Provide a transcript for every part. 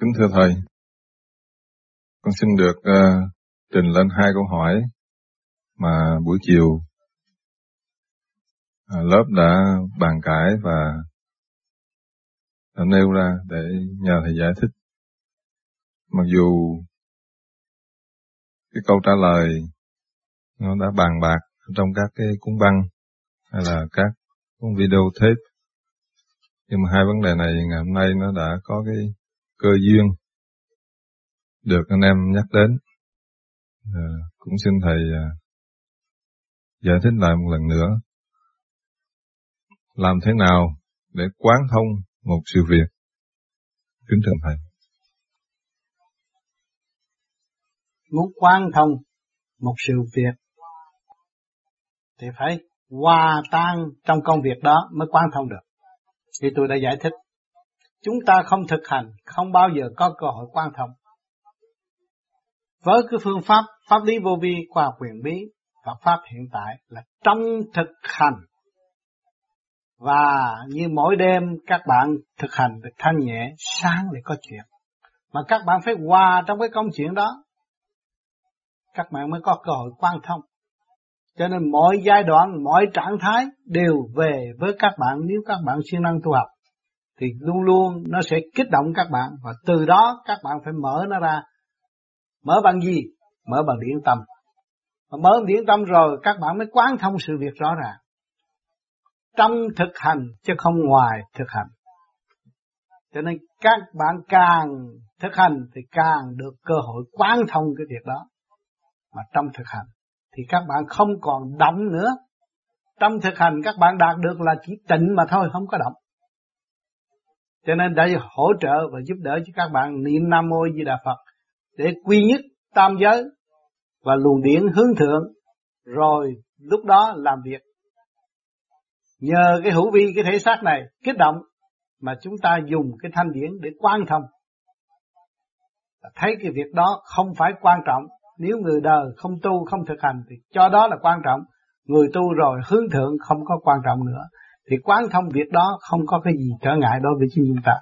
Kính thưa Thầy, con xin được uh, trình lên hai câu hỏi mà buổi chiều uh, lớp đã bàn cãi và đã nêu ra để nhờ Thầy giải thích. Mặc dù cái câu trả lời nó đã bàn bạc trong các cái cuốn băng hay là các cuốn video tape nhưng mà hai vấn đề này ngày hôm nay nó đã có cái cơ duyên được anh em nhắc đến. À, cũng xin Thầy à, giải thích lại một lần nữa. Làm thế nào để quán thông một sự việc? Kính thưa Thầy. Muốn quán thông một sự việc thì phải hòa tan trong công việc đó mới quán thông được. Thì tôi đã giải thích. Chúng ta không thực hành, không bao giờ có cơ hội quan thông. Với cái phương pháp, pháp lý vô vi, khoa học quyền bí, Phật Pháp hiện tại là trong thực hành. Và như mỗi đêm các bạn thực hành được thanh nhẹ, sáng để có chuyện. Mà các bạn phải hòa trong cái công chuyện đó. Các bạn mới có cơ hội quan thông. Cho nên mỗi giai đoạn, mỗi trạng thái đều về với các bạn nếu các bạn siêng năng tu học. Thì luôn luôn nó sẽ kích động các bạn và từ đó các bạn phải mở nó ra. Mở bằng gì? Mở bằng điển tâm. Và mở điển tâm rồi các bạn mới quán thông sự việc rõ ràng. Trong thực hành chứ không ngoài thực hành. Cho nên các bạn càng thực hành thì càng được cơ hội quán thông cái việc đó. Mà trong thực hành thì các bạn không còn động nữa. Trong thực hành các bạn đạt được là chỉ tịnh mà thôi, không có động. Cho nên đã hỗ trợ và giúp đỡ cho các bạn niệm Nam Mô Di Đà Phật để quy nhất tam giới và luồng điển hướng thượng rồi lúc đó làm việc. Nhờ cái hữu vi, cái thể xác này kích động mà chúng ta dùng cái thanh điển để quan thông. Thấy cái việc đó không phải quan trọng nếu người đời không tu, không thực hành thì cho đó là quan trọng. Người tu rồi hướng thượng không có quan trọng nữa. Thì quán thông việc đó không có cái gì trở ngại đối với chúng ta.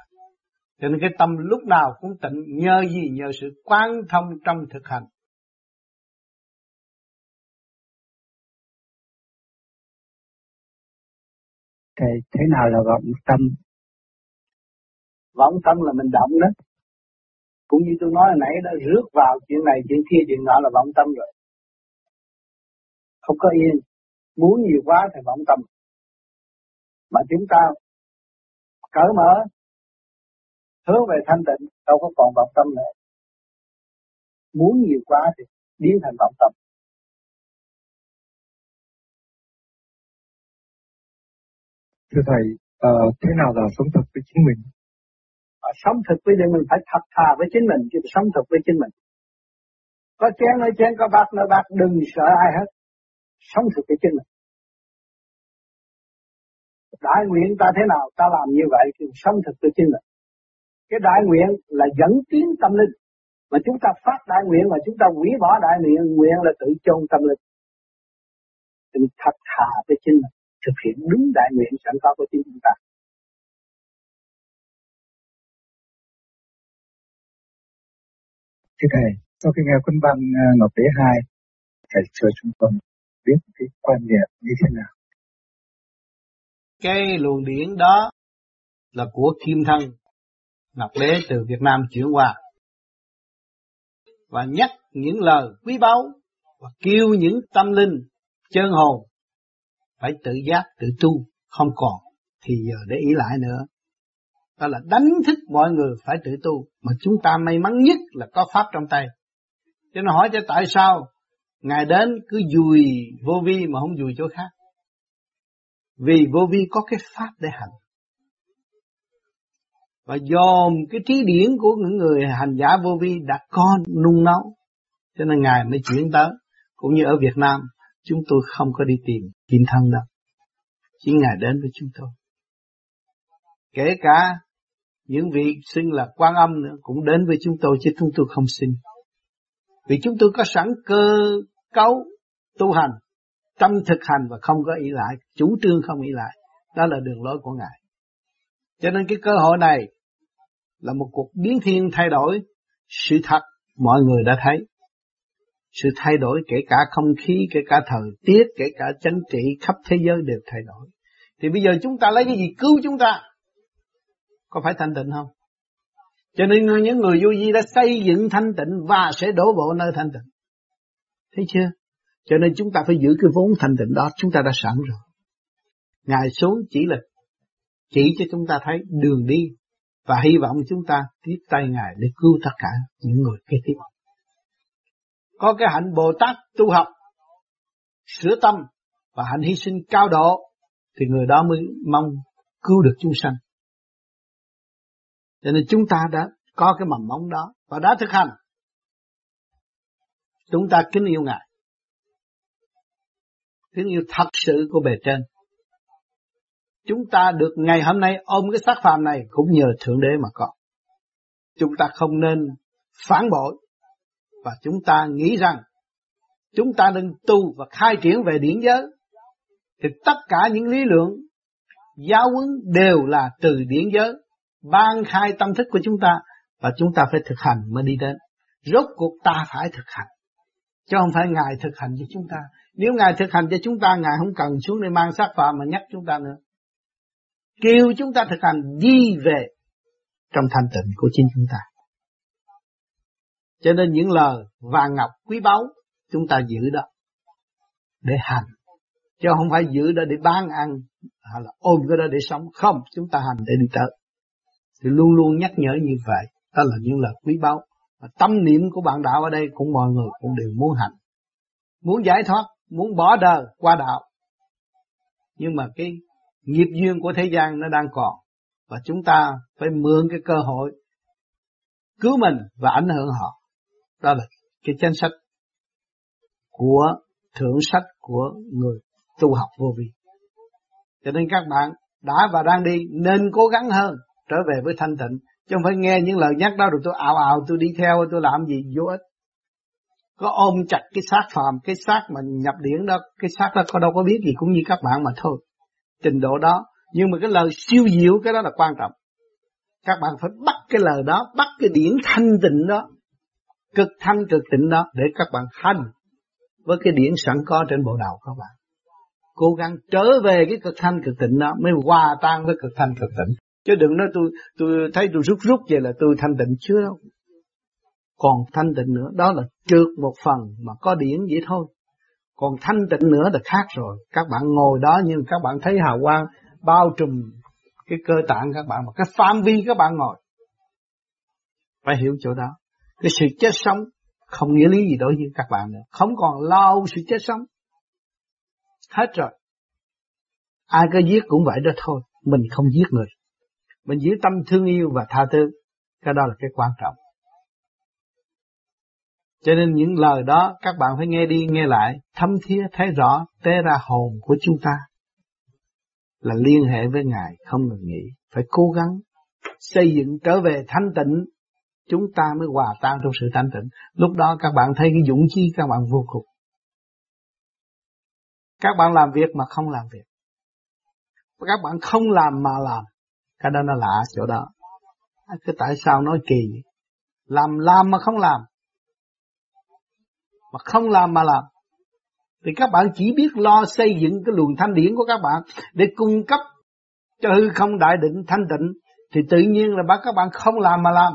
Cho nên cái tâm lúc nào cũng tịnh nhờ gì? Nhờ sự quán thông trong thực hành. Thầy, thế nào là vọng tâm? Vọng tâm là mình động đó cũng như tôi nói hồi nãy đó rước vào chuyện này chuyện kia chuyện nọ là vọng tâm rồi không có yên muốn nhiều quá thì vọng tâm mà chúng ta cởi mở hướng về thanh tịnh đâu có còn vọng tâm nữa. Muốn nhiều quá thì biến thành vọng tâm. Thưa thầy uh, thế nào là sống thật với chính mình? Và sống thực với mình phải thật thà với chính mình chứ sống thực với chính mình. Có chén nói chén có bát nói bát đừng sợ ai hết. Sống thực với chính mình đại nguyện ta thế nào ta làm như vậy thì sống thực tự chính mình cái đại nguyện là dẫn tiến tâm linh. Mà chúng ta phát đại nguyện mà chúng ta hủy bỏ đại nguyện nguyện là tự chôn tâm linh. Thì thật thà với chính mình thực hiện đúng đại nguyện sẵn có của chính chúng ta. Thưa Thầy, sau khi nghe quân văn à, Ngọc Đế 2, Thầy cho chúng con biết cái quan niệm như thế nào? Cái luồng điển đó là của Kim Thân, Ngọc Đế từ Việt Nam chuyển qua. Và nhắc những lời quý báu và kêu những tâm linh chân hồn phải tự giác tự tu không còn thì giờ để ý lại nữa. Đó là đánh thức mọi người phải tự tu mà chúng ta may mắn nhất là có pháp trong tay. Cho nên hỏi cho tại sao ngài đến cứ dùi vô vi mà không dùi chỗ khác? Vì vô vi có cái pháp để hành. Và dòm cái trí điển của những người hành giả vô vi đã có nung nấu cho nên ngài mới chuyển tới. Cũng như ở Việt Nam chúng tôi không có đi tìm kim thân đâu. Chỉ ngài đến với chúng tôi. Kể cả những vị xưng là quan âm nữa cũng đến với chúng tôi chứ chúng tôi không xin. Vì chúng tôi có sẵn cơ cấu tu hành, tâm thực hành và không có ý lại, chủ trương không ý lại. Đó là đường lối của Ngài. Cho nên cái cơ hội này là một cuộc biến thiên thay đổi sự thật mọi người đã thấy. Sự thay đổi kể cả không khí kể cả thời tiết kể cả chính trị khắp thế giới đều thay đổi. Thì bây giờ chúng ta lấy cái gì cứu chúng ta? Có phải thanh tịnh không? Cho nên những người vô vi đã xây dựng thanh tịnh và sẽ đổ bộ nơi thanh tịnh. Thấy chưa? Cho nên chúng ta phải giữ cái vốn thanh tịnh đó, chúng ta đã sẵn rồi ngài xuống chỉ là chỉ cho chúng ta thấy đường đi, và hy vọng chúng ta tiếp tay ngài để cứu tất cả những người kế tiếp có cái hạnh Bồ Tát tu học, sửa tâm và hạnh hy sinh cao độ, thì người đó mới mong cứu được chúng sanh. Cho nên chúng ta đã có cái mầm móng đó và đã thực hành. Chúng ta kính yêu Ngài. Tiếng yêu thật sự của bề trên. Chúng ta được ngày hôm nay ôm cái xác phàm này cũng nhờ Thượng Đế mà có. Chúng ta không nên phản bội và chúng ta nghĩ rằng chúng ta nên tu và khai triển về điển giới thì tất cả những lý luận, giáo huấn đều là từ điển giới, ban khai tâm thức của chúng ta và chúng ta phải thực hành mới đi đến rốt cuộc ta phải thực hành chứ không phải ngài thực hành cho chúng ta. Nếu ngài thực hành cho chúng ta, ngài không cần xuống để mang sát phạm mà nhắc chúng ta nữa. Kêu chúng ta thực hành đi về trong thanh tịnh của chính chúng ta. Cho nên những lời vàng ngọc quý báu chúng ta giữ đó để hành. Chứ không phải giữ đó để bán ăn hay là ôm cái đó để sống. Không, chúng ta hành để đi tới. Thì luôn luôn nhắc nhở như vậy. Đó là những lời quý báu và tâm niệm của bạn đạo ở đây cũng mọi người cũng đều muốn hành muốn giải thoát, muốn bỏ đời qua đạo nhưng mà cái nghiệp duyên của thế gian nó đang còn và chúng ta phải mượn cái cơ hội cứu mình và ảnh hưởng họ đó là cái chính sách của thượng sách của người tu học vô vi. Cho nên các bạn đã và đang đi nên cố gắng hơn trở về với thanh tịnh. Chứ không phải nghe những lời nhắc đó rồi tôi ảo ảo tôi đi theo tôi làm gì vô ích. Có ôm chặt cái xác phàm, cái xác mà nhập điển đó, cái xác đó có đâu có biết gì cũng như các bạn mà thôi. Trình độ đó. Nhưng mà cái lời siêu diệu cái đó là quan trọng. Các bạn phải bắt cái lời đó, bắt cái điển thanh tịnh đó cực thanh cực tịnh đó để các bạn thanh với cái điển sẵn có trên bộ đầu các bạn cố gắng trở về cái cực thanh cực tịnh đó mới hòa tan với cực thanh cực tịnh chứ đừng nói tôi tôi thấy tôi rút rút vậy là tôi thanh tịnh chưa đâu còn thanh tịnh nữa, đó là trượt một phần mà có điển vậy thôi còn thanh tịnh nữa là khác rồi các bạn ngồi đó nhưng các bạn thấy hào quang bao trùm cái cơ tạng các bạn, mà cái phạm vi các bạn ngồi phải hiểu chỗ đó cái sự chết sống không nghĩa lý gì đối với các bạn nữa. Không còn lo sự chết sống. Hết rồi. Ai có giết cũng vậy đó thôi. Mình không giết người. Mình giữ tâm thương yêu và tha thứ. Cái đó là cái quan trọng. Cho nên những lời đó các bạn phải nghe đi nghe lại, thâm thía thấy rõ té ra hồn của chúng ta là liên hệ với Ngài không ngừng nghỉ, phải cố gắng xây dựng trở về thanh tịnh chúng ta mới hòa tan trong sự thanh tịnh. Lúc đó các bạn thấy cái dũng chi các bạn vô cùng. Các bạn làm việc mà không làm việc. Các bạn không làm mà làm. Cái đó nó lạ chỗ đó. Cái tại sao nói kỳ Làm làm mà không làm. Mà không làm mà làm. Thì các bạn chỉ biết lo xây dựng cái luồng thanh điển của các bạn để cung cấp cho hư không đại định thanh tịnh thì tự nhiên là bắt các bạn không làm mà làm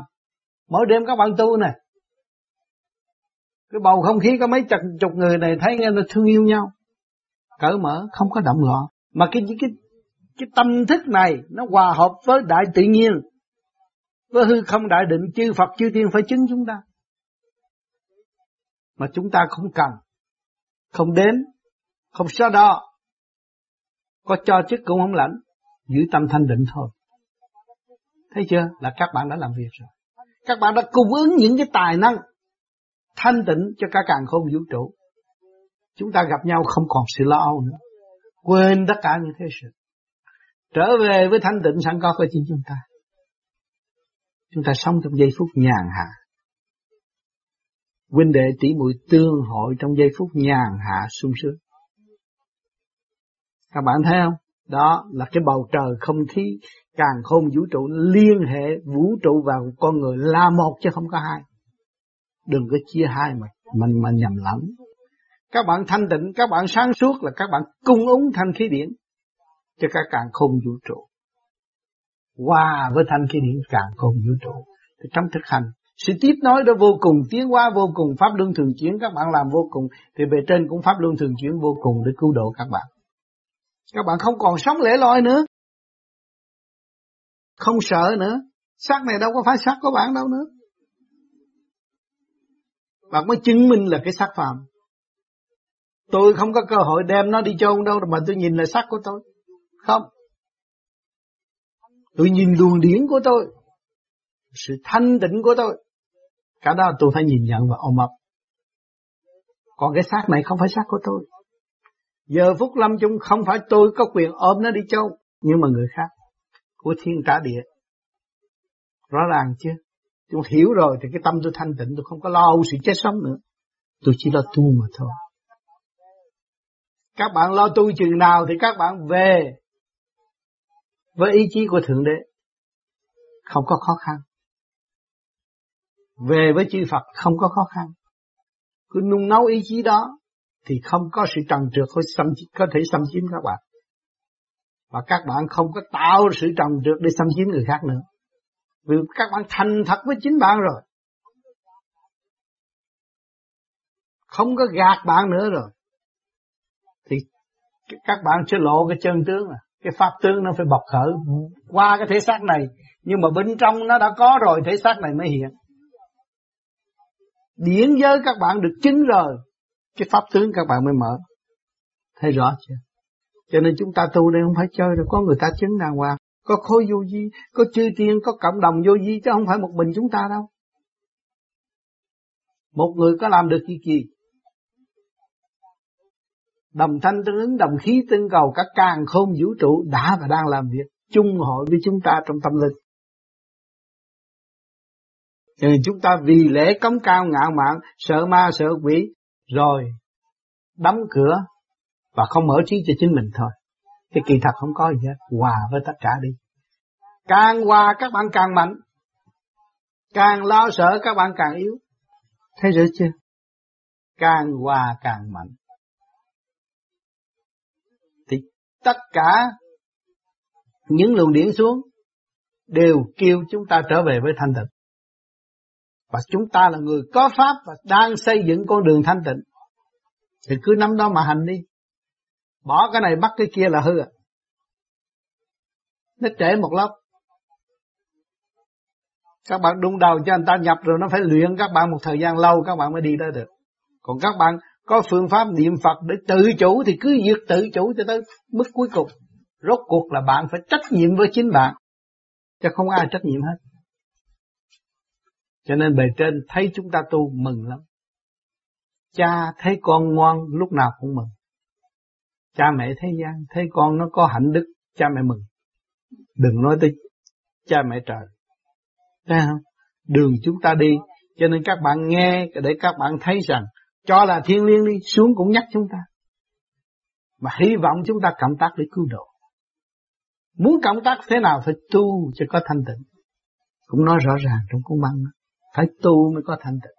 mỗi đêm các bạn tu này cái bầu không khí có mấy chục, chục người này thấy nghe là thương yêu nhau cởi mở không có động loạn mà cái cái cái tâm thức này nó hòa hợp với đại tự nhiên. Với hư không đại định, chư Phật, chư tiên phải chứng chúng ta. Mà chúng ta không cần. Không đến, không so đo. Có cho chức cũng không lãnh. Giữ tâm thanh định thôi. Thấy chưa? Là các bạn đã làm việc rồi. Các bạn đã cung ứng những cái tài năng thanh tịnh cho cả càng không vũ trụ. Chúng ta gặp nhau không còn sự lo âu nữa. Quên tất cả những thế sự. Trở về với thanh tịnh sẵn có của chính chúng ta. Chúng ta sống trong giây phút nhàn hạ. Huynh đệ tỷ muội tương hội trong giây phút nhàn hạ sung sướng. Các bạn thấy không? đó là cái bầu trời không khí, càng khôn vũ trụ, liên hệ vũ trụ và con người là một chứ không có hai đừng có chia hai mà mình mà nhầm lẫn các bạn thanh tịnh, các bạn sáng suốt là các bạn cung ứng thanh khí điển cho các càng không vũ trụ. Hòa với thanh khí điển càng không vũ trụ. Thì trong thực hành, sự tiếp nối đó vô cùng, tiến hóa vô cùng, pháp luân thường chuyển, các bạn làm vô cùng, thì bề trên cũng pháp luân thường chuyển vô cùng để cứu độ các bạn. Các bạn không còn sống lẻ loi nữa. Không sợ nữa. Xác này đâu có phải xác của bạn đâu nữa. Bạn mới chứng minh là cái xác phạm tôi không có cơ hội đem nó đi chôn đâu, mà tôi nhìn là xác của tôi không. Tôi nhìn luồng điển của tôi, sự thanh tịnh của tôi. Cả đó tôi phải nhìn nhận và ôm ấp. Còn cái xác này không phải xác của tôi. Giờ phút lâm chung không phải tôi có quyền ôm nó đi chôn, nhưng mà người khác, của thiên trả địa. Rõ ràng chưa tôi hiểu rồi, thì cái tâm tôi thanh tịnh, tôi không có lo sự chết sống nữa. Tôi chỉ lo tu mà thôi. Các bạn lo tu chừng nào thì các bạn về với ý chí của thượng đế không có khó khăn. Về với chư Phật không có khó khăn. Cứ nung nấu ý chí đó thì không có sự trần trượt có, xâm, có thể xâm chiếm các bạn. Và các bạn không có tạo sự trần trượt để xâm chiếm người khác nữa. Vì các bạn thành thật với chính bạn rồi. Không có gạt bạn nữa rồi. Thì các bạn sẽ lộ cái chân tướng à cái pháp tướng nó phải bộc khởi qua cái thể xác này. Nhưng mà bên trong nó đã có rồi thể xác này mới hiện. Điển giới các bạn được chứng rồi, cái pháp tướng các bạn mới mở. Thấy rõ chưa? Cho nên chúng ta tu đây không phải chơi đâu, có người ta chứng đàng hoàng. Có khối vô di có chư tiên, có cộng đồng vô di chứ không phải một mình chúng ta đâu. Một người có làm được gì gì? Đồng thanh tương ứng đồng khí tương cầu các càng khôn vũ trụ đã và đang làm việc chung hội với chúng ta trong tâm linh cho nên chúng ta vì lễ cống cao ngạo mạn, sợ ma sợ quỷ, rồi đóng cửa và không mở trí cho chính mình thôi. Cái kỳ thật không có gì hết, hòa với tất cả đi. Càng hòa các bạn càng mạnh, càng lo sợ các bạn càng yếu. Thấy rõ chưa? Càng hòa càng mạnh. Tất cả những luồng điển xuống đều kêu chúng ta trở về với thanh tịnh. Và chúng ta là người có pháp và đang xây dựng con đường thanh tịnh. Thì cứ nắm đó mà hành đi. Bỏ cái này bắt cái kia là hư à. Nó trễ một lớp. Các bạn đung đầu cho anh ta nhập rồi nó phải luyện các bạn một thời gian lâu, các bạn mới đi tới được. Còn các bạn có phương pháp niệm Phật để tự chủ thì cứ việc tự chủ cho tới mức cuối cùng. Rốt cuộc là bạn phải trách nhiệm với chính bạn. Chứ không ai trách nhiệm hết. Cho nên bề trên thấy chúng ta tu mừng lắm. Cha thấy con ngoan lúc nào cũng mừng. Cha mẹ thế gian thấy con nó có hạnh đức, cha mẹ mừng. Đừng nói tới cha mẹ trời. Thấy không? Đường chúng ta đi, cho nên các bạn nghe để các bạn thấy rằng cho là thiên liêng đi, xuống cũng nhắc chúng ta. Mà hy vọng chúng ta cộng tác để cứu độ. Muốn cộng tác thế nào phải tu cho có thanh tịnh. Cũng nói rõ ràng trong cuốn băng. Phải tu mới có thanh tịnh.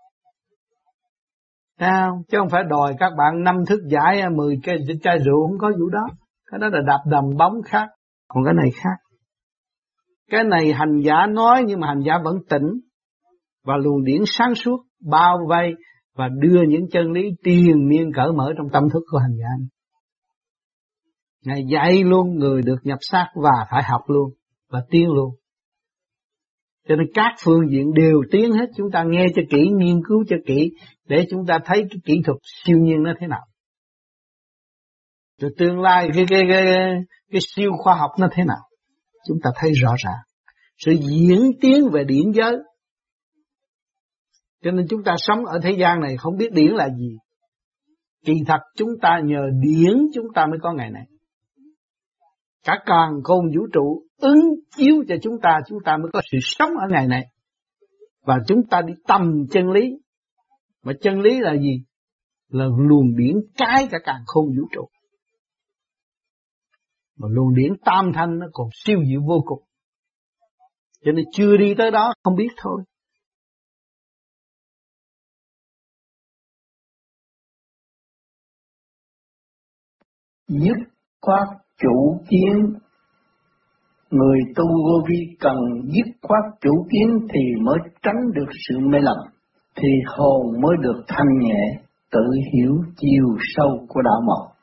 Sao? Chứ không phải đòi các bạn năm thức giải mười cái chai rượu không có vụ đó. Cái đó là đạp đầm bóng khác. Còn cái này khác. Cái này hành giả nói nhưng mà hành giả vẫn tỉnh. Và luồng điển sáng suốt bao vây và đưa những chân lý tiền miên cởi mở trong tâm thức của hành giả. Ngài dạy luôn người được nhập xác và phải học luôn và tiến luôn. Cho nên các phương diện đều tiến hết chúng ta nghe cho kỹ, nghiên cứu cho kỹ để chúng ta thấy cái kỹ thuật siêu nhiên nó thế nào. Rồi tương lai cái cái cái, cái, cái siêu khoa học nó thế nào. Chúng ta thấy rõ ràng. Sự diễn tiến về điển giới. Cho nên chúng ta sống ở thế gian này không biết điển là gì. Kỳ thật chúng ta nhờ điển chúng ta mới có ngày này. Cả càng khôn vũ trụ ứng chiếu cho chúng ta, chúng ta mới có sự sống ở ngày này. Và chúng ta đi tầm chân lý. Mà chân lý là gì? Là luồng điển cái cả càng khôn vũ trụ. Mà luồng điển tam thanh nó còn siêu diệu vô cùng. Cho nên chưa đi tới đó không biết thôi. Dứt khoát chủ kiến. Người tu vô vi cần dứt khoát chủ kiến thì mới tránh được sự mê lầm, thì hồn mới được thanh nhẹ, tự hiểu chiều sâu của đạo mộc.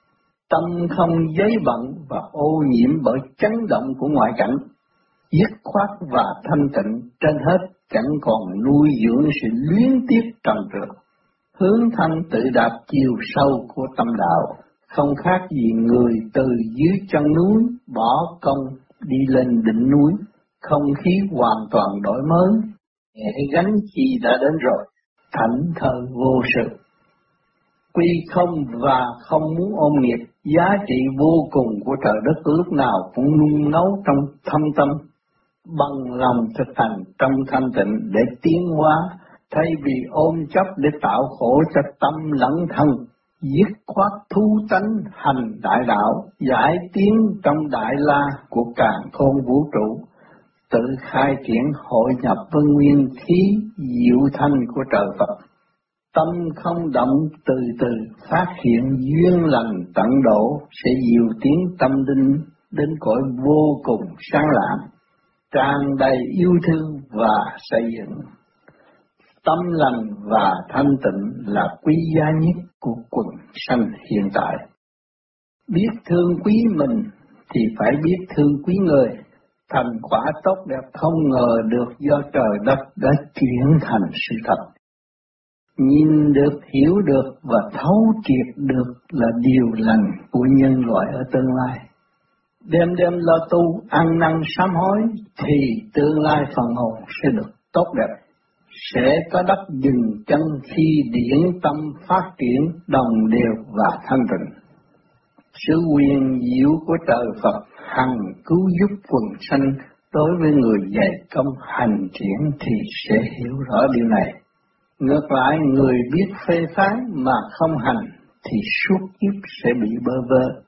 Tâm không giấy bận và ô nhiễm bởi chấn động của ngoại cảnh, dứt khoát và thanh tịnh trên hết chẳng còn nuôi dưỡng sự luyến tiếc trần trượt, hướng thanh tự đạt chiều sâu của tâm đạo, không khác gì người từ dưới chân núi bỏ công đi lên đỉnh núi, không khí hoàn toàn đổi mới, nhẹ gánh chi đã đến rồi, thảnh thờ vô sự. Quy không và không muốn ôm nghiệp, giá trị vô cùng của trời đất lúc nào cũng nung nấu trong thâm tâm, bằng lòng thực hành trong thanh tịnh để tiến hóa, thay vì ôm chấp để tạo khổ cho tâm lẫn thân dứt khoát thu tánh hành đại đạo, giải tiến trong đại la của càng khôn vũ trụ, tự khai triển hội nhập với nguyên khí diệu thanh của trời Phật. Tâm không động từ từ phát hiện duyên lành tận độ sẽ diệu tiến tâm linh đến cõi vô cùng sáng lạng, tràn đầy yêu thương và xây dựng. Tâm lành và thanh tịnh là quý giá nhất của quần sanh hiện tại. Biết thương quý mình thì phải biết thương quý người. Thành quả tốt đẹp không ngờ được do trời đất đã chuyển thành sự thật. Nhìn được, hiểu được và thấu triệt được là điều lành của nhân loại ở tương lai. Đêm đêm lo tu, ăn năn sám hối thì tương lai phần hồn sẽ được tốt đẹp sẽ có đất dừng chân khi điển tâm phát triển đồng đều và thanh tịnh. Sự quyền diệu của trời Phật hằng cứu giúp quần sanh đối với người dạy công hành triển thì sẽ hiểu rõ điều này. Ngược lại, người biết phê phán mà không hành thì suốt kiếp sẽ bị bơ vơ.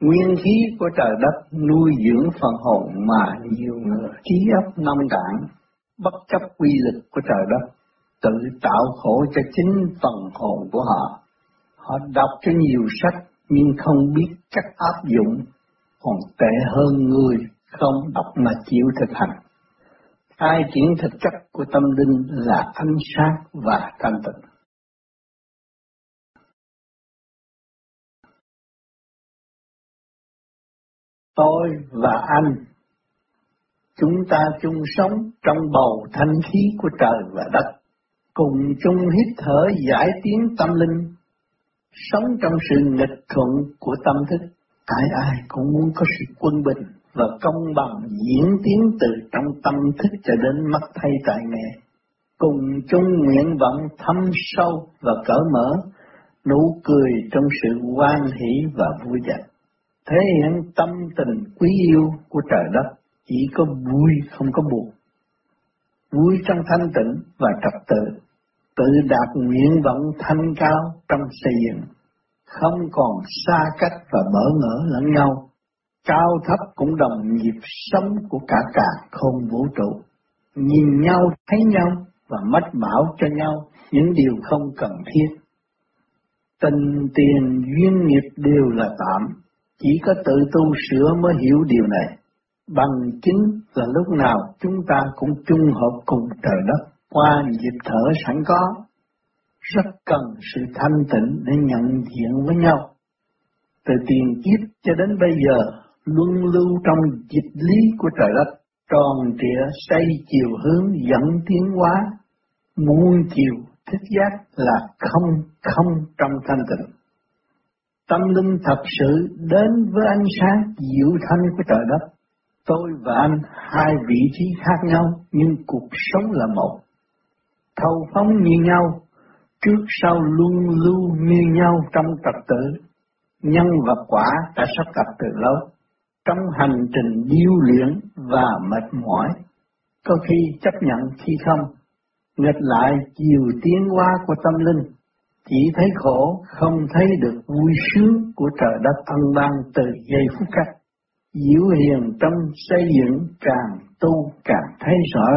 Nguyên khí của trời đất nuôi dưỡng phần hồn mà nhiều người trí ấp nông cạn bất chấp quy lực của trời đất, tự tạo khổ cho chính phần hồn của họ. Họ đọc cho nhiều sách nhưng không biết cách áp dụng, còn tệ hơn người không đọc mà chịu thực hành. Ai triển thực chất của tâm linh là ánh sáng và thanh tịnh. Tôi và anh Chúng ta chung sống trong bầu thanh khí của trời và đất, cùng chung hít thở giải tiến tâm linh, sống trong sự nghịch thuận của tâm thức. Tại ai cũng muốn có sự quân bình và công bằng diễn tiến từ trong tâm thức cho đến mắt thay tại nghề. Cùng chung nguyện vọng thâm sâu và cởi mở, nụ cười trong sự hoan hỷ và vui vẻ. Thể hiện tâm tình quý yêu của trời đất chỉ có vui không có buồn. Vui trong thanh tịnh và trật tự, tự đạt nguyện vọng thanh cao trong xây dựng, không còn xa cách và bỡ ngỡ lẫn nhau, cao thấp cũng đồng nhịp sống của cả cả không vũ trụ. Nhìn nhau, thấy nhau và mách bảo cho nhau những điều không cần thiết. Tình tiền duyên nghiệp đều là tạm, chỉ có tự tu sửa mới hiểu điều này. Bằng chính là lúc nào chúng ta cũng chung hợp cùng trời đất qua nhịp thở sẵn có, rất cần sự thanh tịnh để nhận diện với nhau. Từ tiền kiếp cho đến bây giờ, luân lưu trong dịch lý của trời đất, tròn trịa xây chiều hướng dẫn tiến hóa, muôn chiều thích giác là không không trong thanh tịnh. Tâm linh thật sự đến với ánh sáng diệu thanh của trời đất, Tôi và anh hai vị trí khác nhau nhưng cuộc sống là một. Thâu phóng như nhau, trước sau luôn lưu như nhau trong trật tự. Nhân và quả đã sắp cặp từ lâu. Trong hành trình điêu luyện và mệt mỏi, có khi chấp nhận khi không, nghịch lại chiều tiến hóa của tâm linh, chỉ thấy khổ không thấy được vui sướng của trời đất ân ban từ giây phút cách diệu hiền trong xây dựng càng tu càng thấy rõ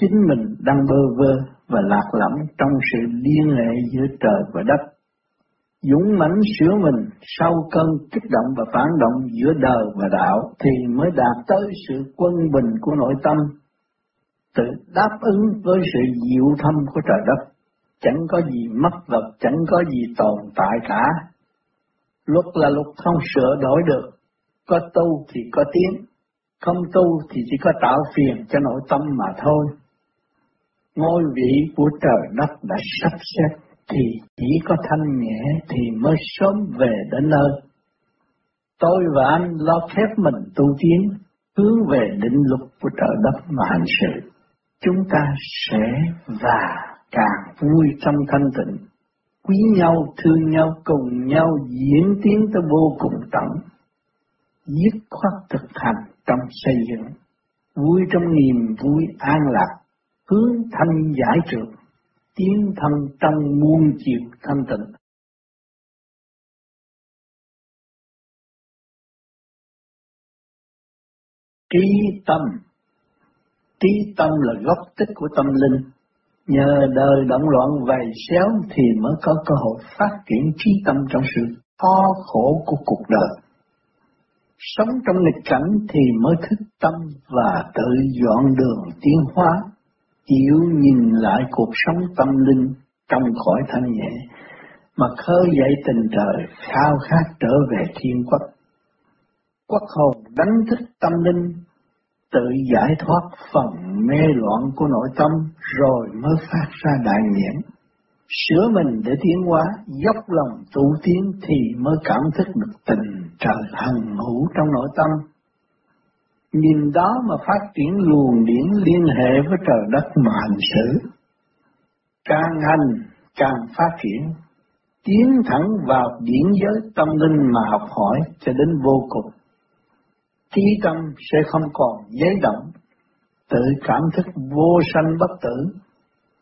chính mình đang bơ vơ và lạc lõng trong sự liên hệ giữa trời và đất. Dũng mãnh sửa mình sau cơn kích động và phản động giữa đời và đạo thì mới đạt tới sự quân bình của nội tâm, tự đáp ứng với sự diệu thâm của trời đất. Chẳng có gì mất vật, chẳng có gì tồn tại cả. Luật là luật không sửa đổi được, có tu thì có tiếng, không tu thì chỉ có tạo phiền cho nội tâm mà thôi. Ngôi vị của trời đất đã sắp xếp thì chỉ có thanh nhẹ thì mới sớm về đến nơi. Tôi và anh lo khép mình tu tiến, hướng về định luật của trời đất mà hành sự. Chúng ta sẽ và càng vui trong thanh tịnh, quý nhau, thương nhau, cùng nhau diễn tiến tới vô cùng tận, dứt khoát thực hành trong xây dựng, vui trong niềm vui an lạc, hướng thanh giải trượt, tiến thân trong muôn chiều thanh tịnh. Trí tâm Trí tâm là gốc tích của tâm linh. Nhờ đời động loạn vầy xéo thì mới có cơ hội phát triển trí tâm trong sự khó khổ của cuộc đời. Sống trong nghịch cảnh thì mới thức tâm và tự dọn đường tiến hóa, chịu nhìn lại cuộc sống tâm linh trong khỏi thanh nhẹ, mà khơi dậy tình trời khao khát trở về thiên quốc. Quốc hồn đánh thức tâm linh, tự giải thoát phần mê loạn của nội tâm rồi mới phát ra đại nguyện sửa mình để tiến hóa, dốc lòng tu tiến thì mới cảm thức được tình trời hằng hữu trong nội tâm. Nhìn đó mà phát triển luồng điển liên hệ với trời đất mà hành xử. Càng hành, càng phát triển, tiến thẳng vào điển giới tâm linh mà học hỏi cho đến vô cùng. Trí tâm sẽ không còn giấy động, tự cảm thức vô sanh bất tử,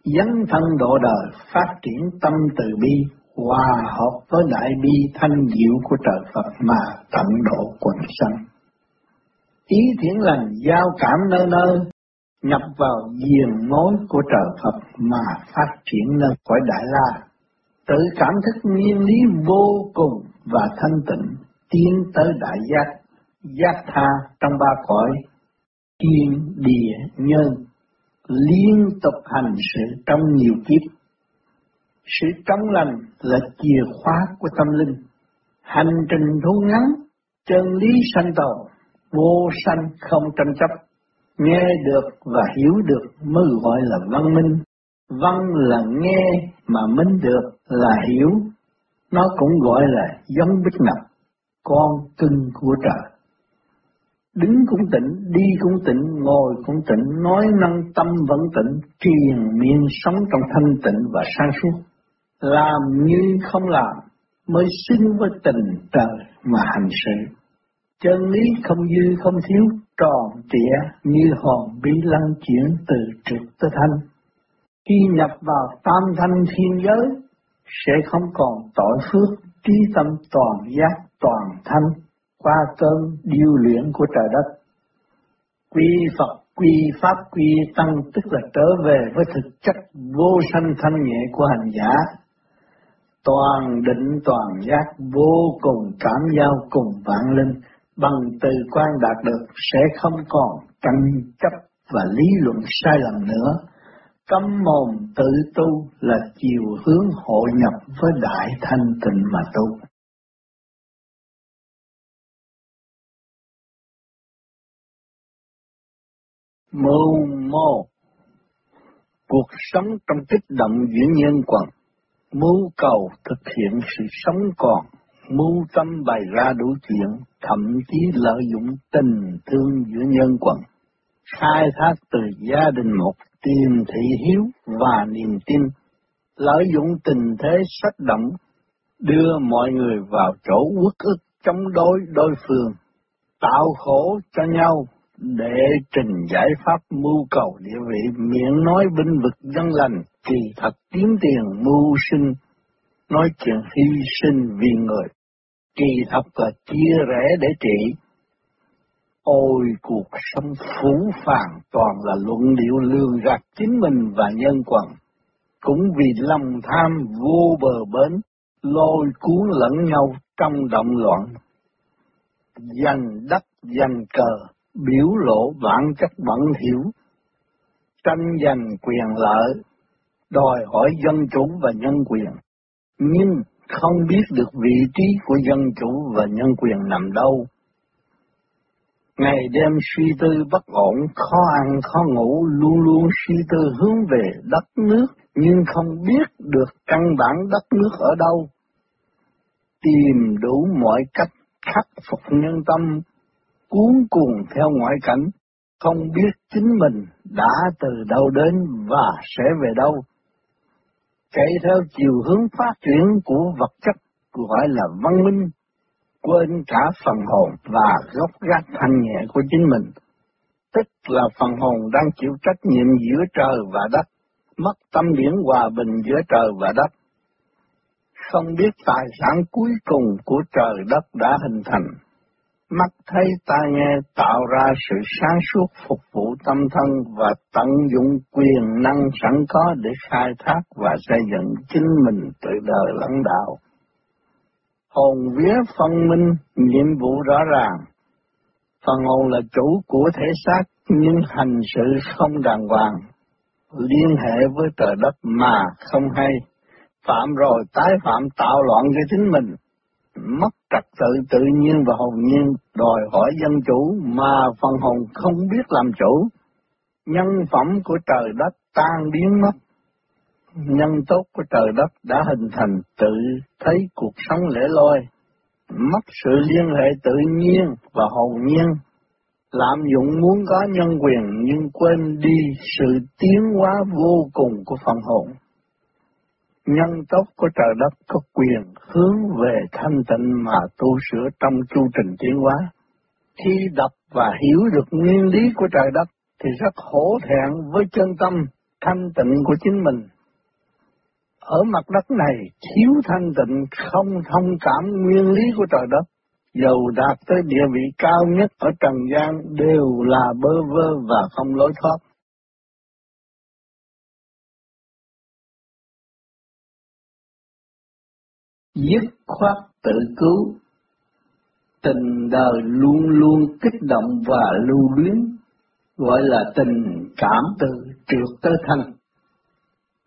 dấn thân độ đời, phát triển tâm từ bi, hòa hợp với đại bi thanh diệu của trời Phật mà tận độ quần sanh. Ý thiện lành giao cảm nơi nơi, nhập vào giềng mối của trời Phật mà phát triển lên khỏi Đại La. Tự cảm thức nguyên lý vô cùng và thanh tịnh, tiến tới đại giác, giác tha trong ba cõi, thiên, địa, nhân, liên tục hành sự trong nhiều kiếp. Sự trong lành là chìa khóa của tâm linh. Hành trình thu ngắn, chân lý sanh tồn, vô sanh không tranh chấp. Nghe được và hiểu được mới gọi là văn minh. Văn là nghe mà minh được là hiểu. Nó cũng gọi là giống bích ngập, con cưng của trời. Đứng cũng tịnh, đi cũng tịnh, ngồi cũng tịnh, nói năng tâm vẫn tịnh, triền miên sống trong thanh tịnh và sáng suốt. Làm như không làm, mới xứng với tình trời mà hành sự. Chân lý không dư không thiếu, tròn trịa như hòn bí lăn chuyển từ trực tới thanh. Khi nhập vào tam thanh thiên giới, sẽ không còn tội phước, trí tâm toàn giác, toàn thanh, qua cơn điêu luyện của trời đất. Quy Phật, quy Pháp, quy Tăng tức là trở về với thực chất vô sanh thanh nhẹ của hành giả. Toàn định toàn giác vô cùng cảm giao cùng vạn linh, bằng từ quan đạt được sẽ không còn tranh chấp và lý luận sai lầm nữa. Cấm mồm tự tu là chiều hướng hội nhập với đại thanh tịnh mà tu. Mưu mô cuộc sống trong kích động diễn nhân quần mưu cầu thực hiện sự sống còn, mưu tâm bày ra đủ chuyện, thậm chí lợi dụng tình thương giữa nhân quần. Khai thác từ gia đình một tìm thị hiếu và niềm tin, lợi dụng tình thế sách động, đưa mọi người vào chỗ uất ức chống đối đối phương, tạo khổ cho nhau để trình giải pháp mưu cầu địa vị miệng nói binh vực dân lành kỳ thật kiếm tiền mưu sinh nói chuyện hy sinh vì người kỳ thật là chia rẽ để trị Ôi cuộc sống phú phàng toàn là luận điệu lường gạt chính mình và nhân quần. Cũng vì lòng tham vô bờ bến, lôi cuốn lẫn nhau trong động loạn. Giành đất giành cờ, biểu lộ bản chất bẩn hiểu, tranh giành quyền lợi, đòi hỏi dân chủ và nhân quyền, nhưng không biết được vị trí của dân chủ và nhân quyền nằm đâu. Ngày đêm suy tư bất ổn, khó ăn khó ngủ, luôn luôn suy tư hướng về đất nước, nhưng không biết được căn bản đất nước ở đâu. Tìm đủ mọi cách khắc phục nhân tâm, cuốn cuồng theo ngoại cảnh, không biết chính mình đã từ đâu đến và sẽ về đâu. Chạy theo chiều hướng phát triển của vật chất gọi là văn minh, quên cả phần hồn và gốc gác thanh nhẹ của chính mình, tức là phần hồn đang chịu trách nhiệm giữa trời và đất, mất tâm điển hòa bình giữa trời và đất. Không biết tài sản cuối cùng của trời đất đã hình thành, mắt thấy tai nghe tạo ra sự sáng suốt phục vụ tâm thân và tận dụng quyền năng sẵn có để khai thác và xây dựng chính mình tự đời lãnh đạo. Hồn vía phân minh, nhiệm vụ rõ ràng. Phần hồn là chủ của thể xác nhưng hành sự không đàng hoàng, liên hệ với trời đất mà không hay. Phạm rồi tái phạm tạo loạn cho chính mình, mất trật tự tự nhiên và hồn nhiên, đòi hỏi dân chủ mà phần hồn không biết làm chủ. Nhân phẩm của trời đất tan biến mất. Nhân tốt của trời đất đã hình thành tự thấy cuộc sống lễ loi, mất sự liên hệ tự nhiên và hồn nhiên, lạm dụng muốn có nhân quyền nhưng quên đi sự tiến hóa vô cùng của phần hồn nhân tốt của trời đất có quyền hướng về thanh tịnh mà tu sửa trong chu trình tiến hóa. Khi đọc và hiểu được nguyên lý của trời đất thì rất hổ thẹn với chân tâm thanh tịnh của chính mình. Ở mặt đất này thiếu thanh tịnh không thông cảm nguyên lý của trời đất, dầu đạt tới địa vị cao nhất ở trần gian đều là bơ vơ và không lối thoát. Dứt khoát tự cứu. Tình đời luôn luôn kích động và lưu luyến, gọi là tình cảm từ trượt tới thành.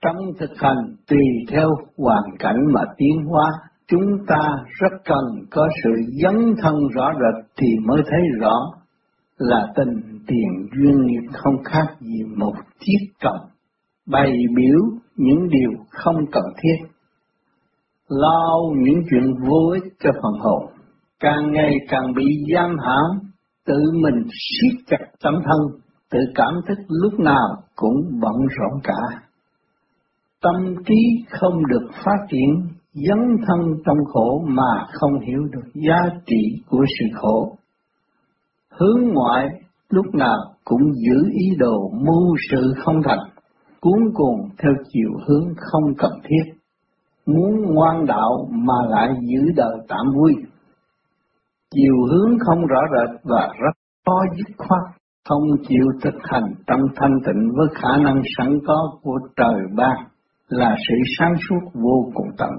Trong thực hành tùy theo hoàn cảnh mà tiến hóa, chúng ta rất cần có sự dấn thân rõ rệt thì mới thấy rõ là tình tiền duyên nghiệp không khác gì một chiếc còng bày biểu những điều không cần thiết lao những chuyện vô ích cho phần hồn, càng ngày càng bị giam hãm, tự mình siết chặt tâm thân, tự cảm thức lúc nào cũng bận rộn cả. Tâm trí không được phát triển, dấn thân trong khổ mà không hiểu được giá trị của sự khổ. Hướng ngoại lúc nào cũng giữ ý đồ mưu sự không thành, cuốn cuồng theo chiều hướng không cần thiết muốn ngoan đạo mà lại giữ đời tạm vui. Chiều hướng không rõ rệt và rất khó dứt khoát, không chịu thực hành trong thanh tịnh với khả năng sẵn có của trời ban là sự sáng suốt vô cùng tận.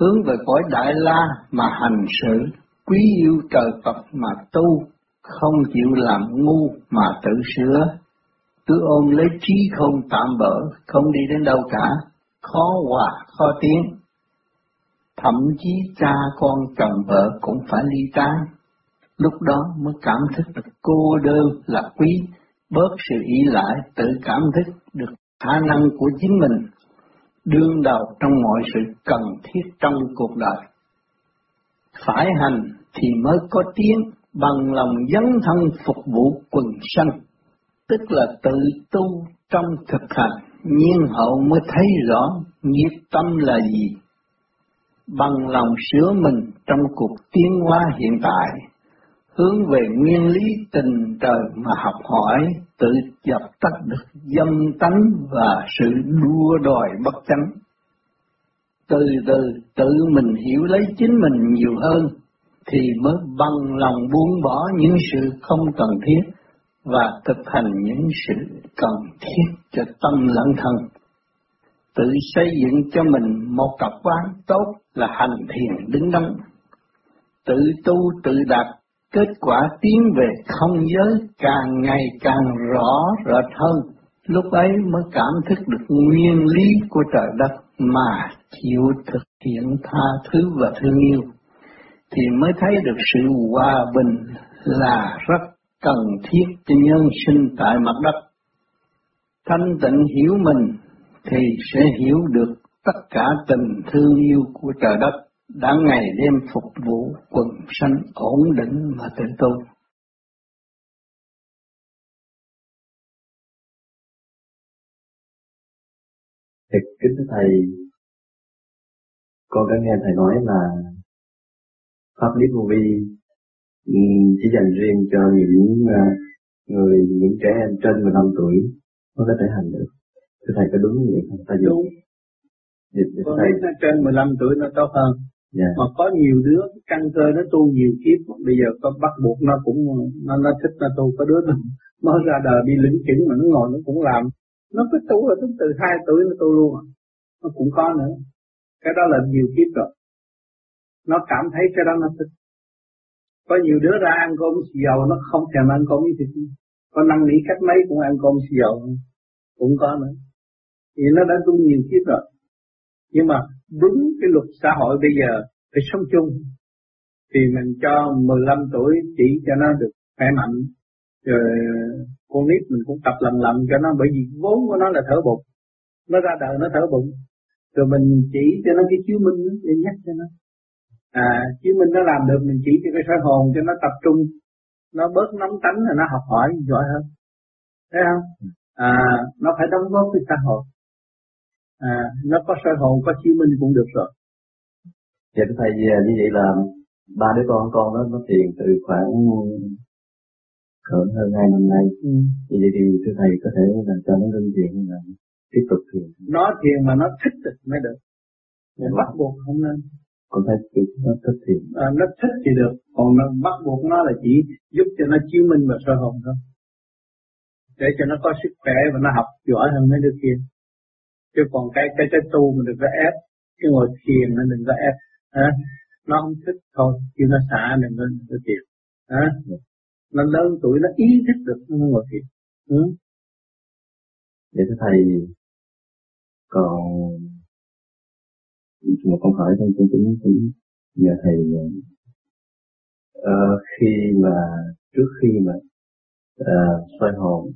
Hướng về cõi Đại La mà hành sự, quý yêu trời Phật mà tu, không chịu làm ngu mà tự sửa, cứ ôm lấy trí không tạm bỡ, không đi đến đâu cả, khó hòa, khó tiến. Thậm chí cha con chồng vợ cũng phải ly tán. Lúc đó mới cảm thức được cô đơn là quý, bớt sự ý lại, tự cảm thức được khả năng của chính mình, đương đầu trong mọi sự cần thiết trong cuộc đời. Phải hành thì mới có tiếng bằng lòng dấn thân phục vụ quần sanh, tức là tự tu trong thực hành nhiên hậu mới thấy rõ nghiệp tâm là gì. Bằng lòng sửa mình trong cuộc tiến hóa hiện tại, hướng về nguyên lý tình trời mà học hỏi, tự dập tắt được dâm tánh và sự đua đòi bất chánh. Từ từ tự mình hiểu lấy chính mình nhiều hơn, thì mới bằng lòng buông bỏ những sự không cần thiết và thực hành những sự cần thiết cho tâm lẫn thân. Tự xây dựng cho mình một cặp quán tốt là hành thiền đứng đắn. Tự tu tự đạt, kết quả tiến về không giới càng ngày càng rõ rệt hơn. Lúc ấy mới cảm thức được nguyên lý của trời đất mà chịu thực hiện tha thứ và thương yêu thì mới thấy được sự hòa bình là rất cần thiết cho nhân sinh tại mặt đất. Thanh tịnh hiểu mình thì sẽ hiểu được tất cả tình thương yêu của trời đất đã ngày đêm phục vụ quần sanh ổn định mà tự tu. Thì kính thưa Thầy, con đã nghe Thầy nói là Pháp lý vô vi chỉ dành riêng cho những à, người những trẻ em trên 15 tuổi mới có thể hành được thưa thầy có đúng như vậy không? Ta đúng. Thì, Con thầy... nó trên 15 tuổi nó tốt hơn. Yeah. Mà có nhiều đứa căn cơ nó tu nhiều kiếp bây giờ có bắt buộc nó cũng nó nó thích nó tu có đứa nó mới ra đời đi lĩnh chứng mà nó ngồi nó cũng làm nó cứ tu là từ hai tuổi nó tu luôn à. nó cũng có nữa cái đó là nhiều kiếp rồi nó cảm thấy cái đó nó thích có nhiều đứa ra ăn cơm xì dầu nó không thèm ăn cơm với thịt có năng nỉ cách mấy cũng ăn cơm xì dầu. Cũng có nữa. Thì nó đã tu nhiều kiếp rồi. Nhưng mà đúng cái luật xã hội bây giờ phải sống chung. Thì mình cho 15 tuổi chỉ cho nó được khỏe mạnh. Rồi ờ, con nít mình cũng tập lần lần cho nó bởi vì vốn của nó là thở bụng. Nó ra đời nó thở bụng. Rồi mình chỉ cho nó cái chiếu minh để nhắc cho nó à chứ mình nó làm được mình chỉ cho cái soi hồn cho nó tập trung nó bớt nóng tánh là nó học hỏi giỏi hơn. Thấy không? À nó phải đóng góp với xã hội. À nó có soi hồn có chiếu minh cũng được rồi. Dạ thầy à, như vậy là ba đứa con con nó nó thiền từ khoảng cỡ hơn hai năm nay. Ừ. như vậy thì thưa thầy có thể là cho nó ngưng thiền là tiếp tục thiền. Nó thiền mà nó thích mới được. Dạ. bắt buộc không nên con thấy chỉ nó thích thì à, nó thích thì được. Còn nó bắt buộc nó là chỉ giúp cho nó chiếu minh và soi hồn thôi. Để cho nó có sức khỏe và nó học giỏi hơn mấy đứa kia. Chứ còn cái cái cái tu mình đừng có ép cái ngồi thiền nó đừng có ép hả? Nó không thích thôi. Chứ nó xả đừng có đừng có thiền hả? Nó lớn tuổi nó ý thức được nó ngồi thiền. Ừ. để thầy còn một câu hỏi trong cho chúng cũng nhờ thầy à, khi mà trước khi mà à, xoay hồn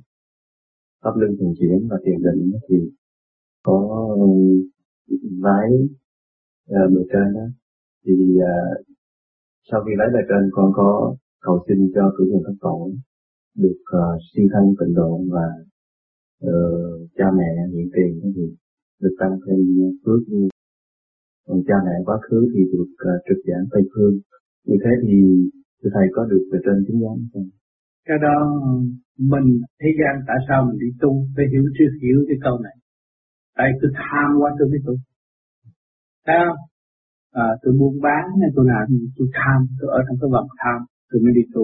pháp luân thường chuyển và thiền định thì có vái à, bề trên đó thì à, sau khi lấy bề trên con có cầu xin cho cử nhân các tổ được à, uh, siêu thân tịnh độ và uh, cha mẹ hiện tiền thì được tăng thêm phước như còn cha mẹ quá khứ thì được uh, trực giảng Tây Phương. Như thế thì thưa Thầy có được về trên chứng giám không? Cái đó mình thế gian tại sao mình đi tu phải hiểu chưa hiểu cái câu này. Tại tôi tham quá tôi mới tu. Thấy không? À, tôi buôn bán hay tôi làm tôi tham, tôi ở trong cái vòng tham, tôi mới đi tu.